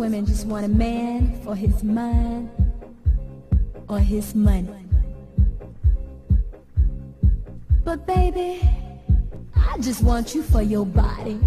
women just want a man for his mind or his money. But baby, I just want you for your body.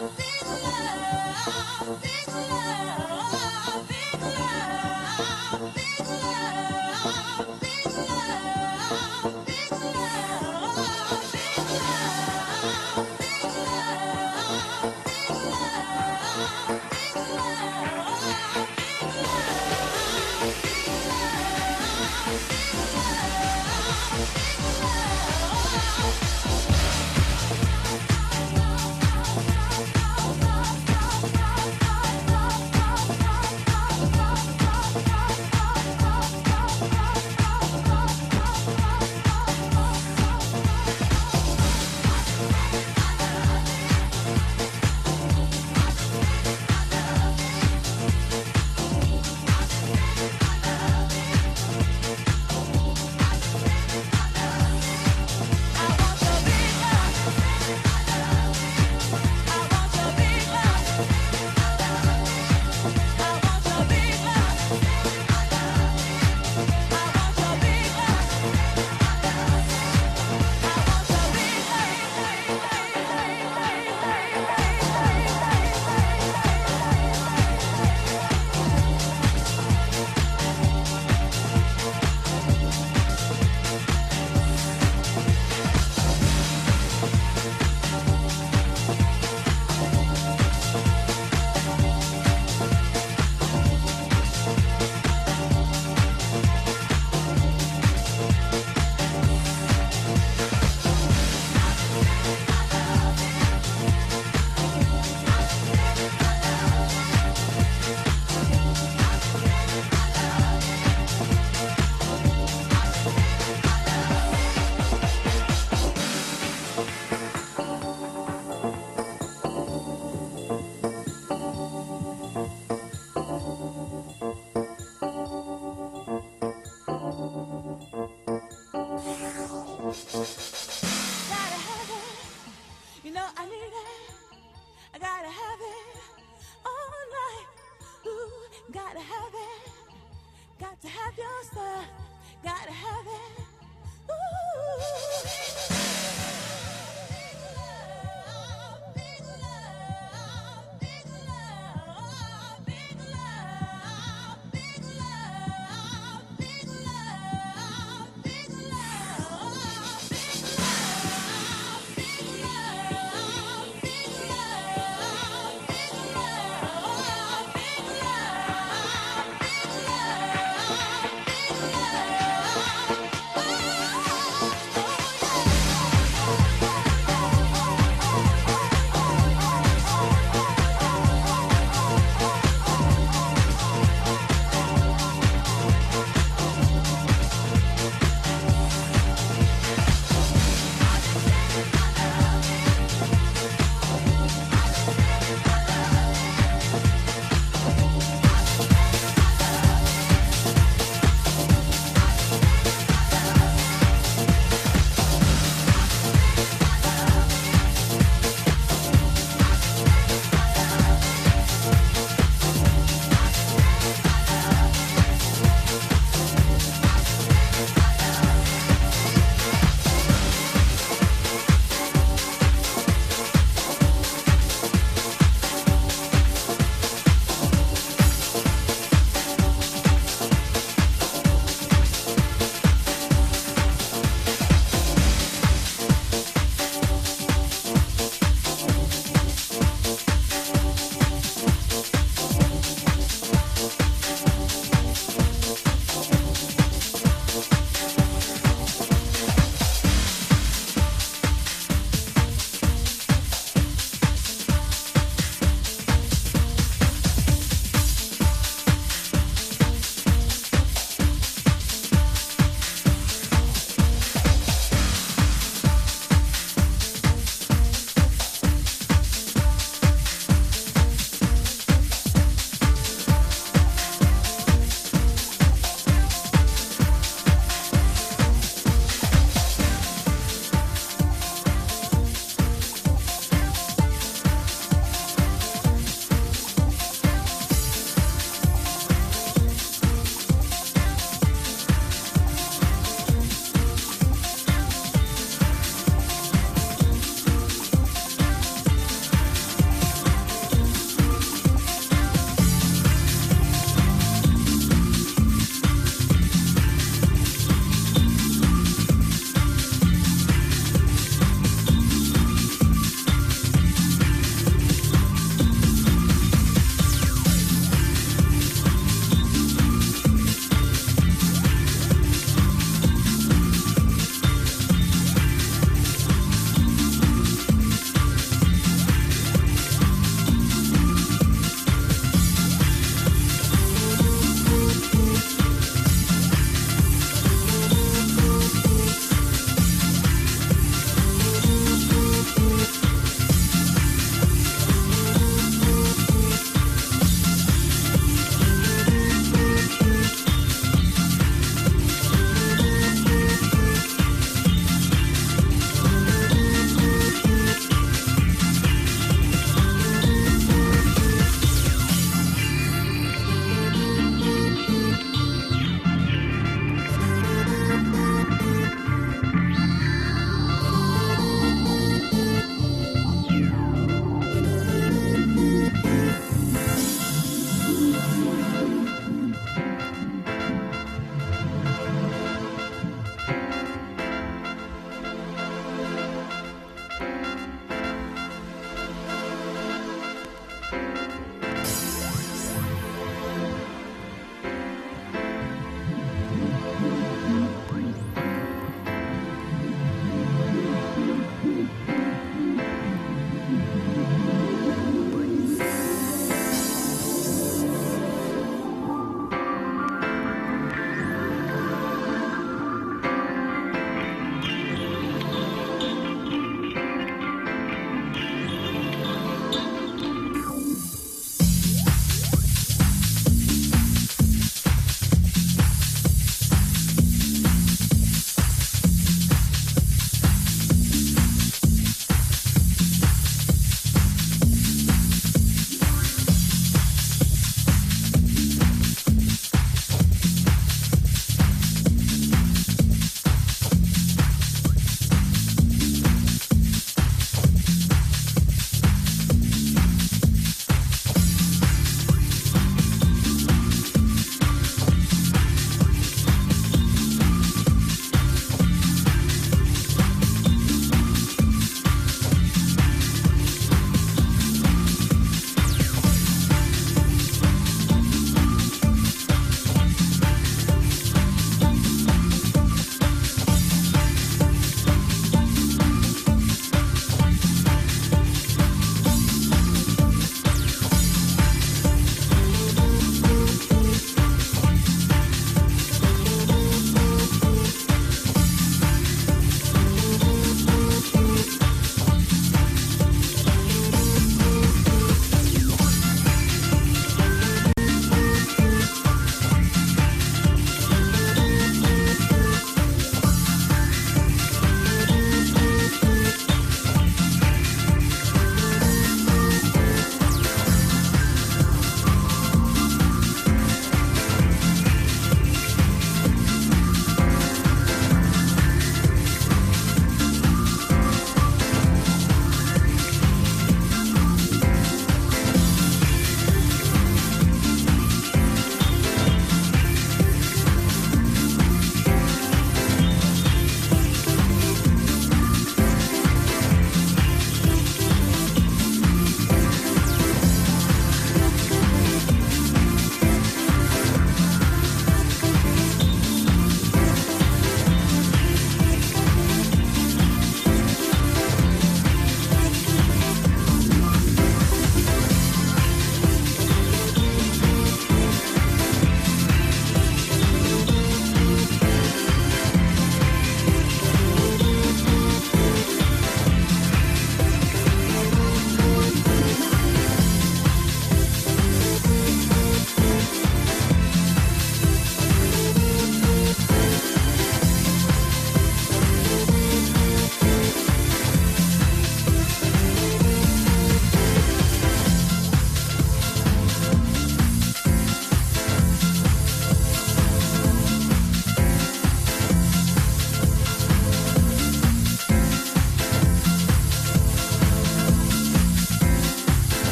Gotta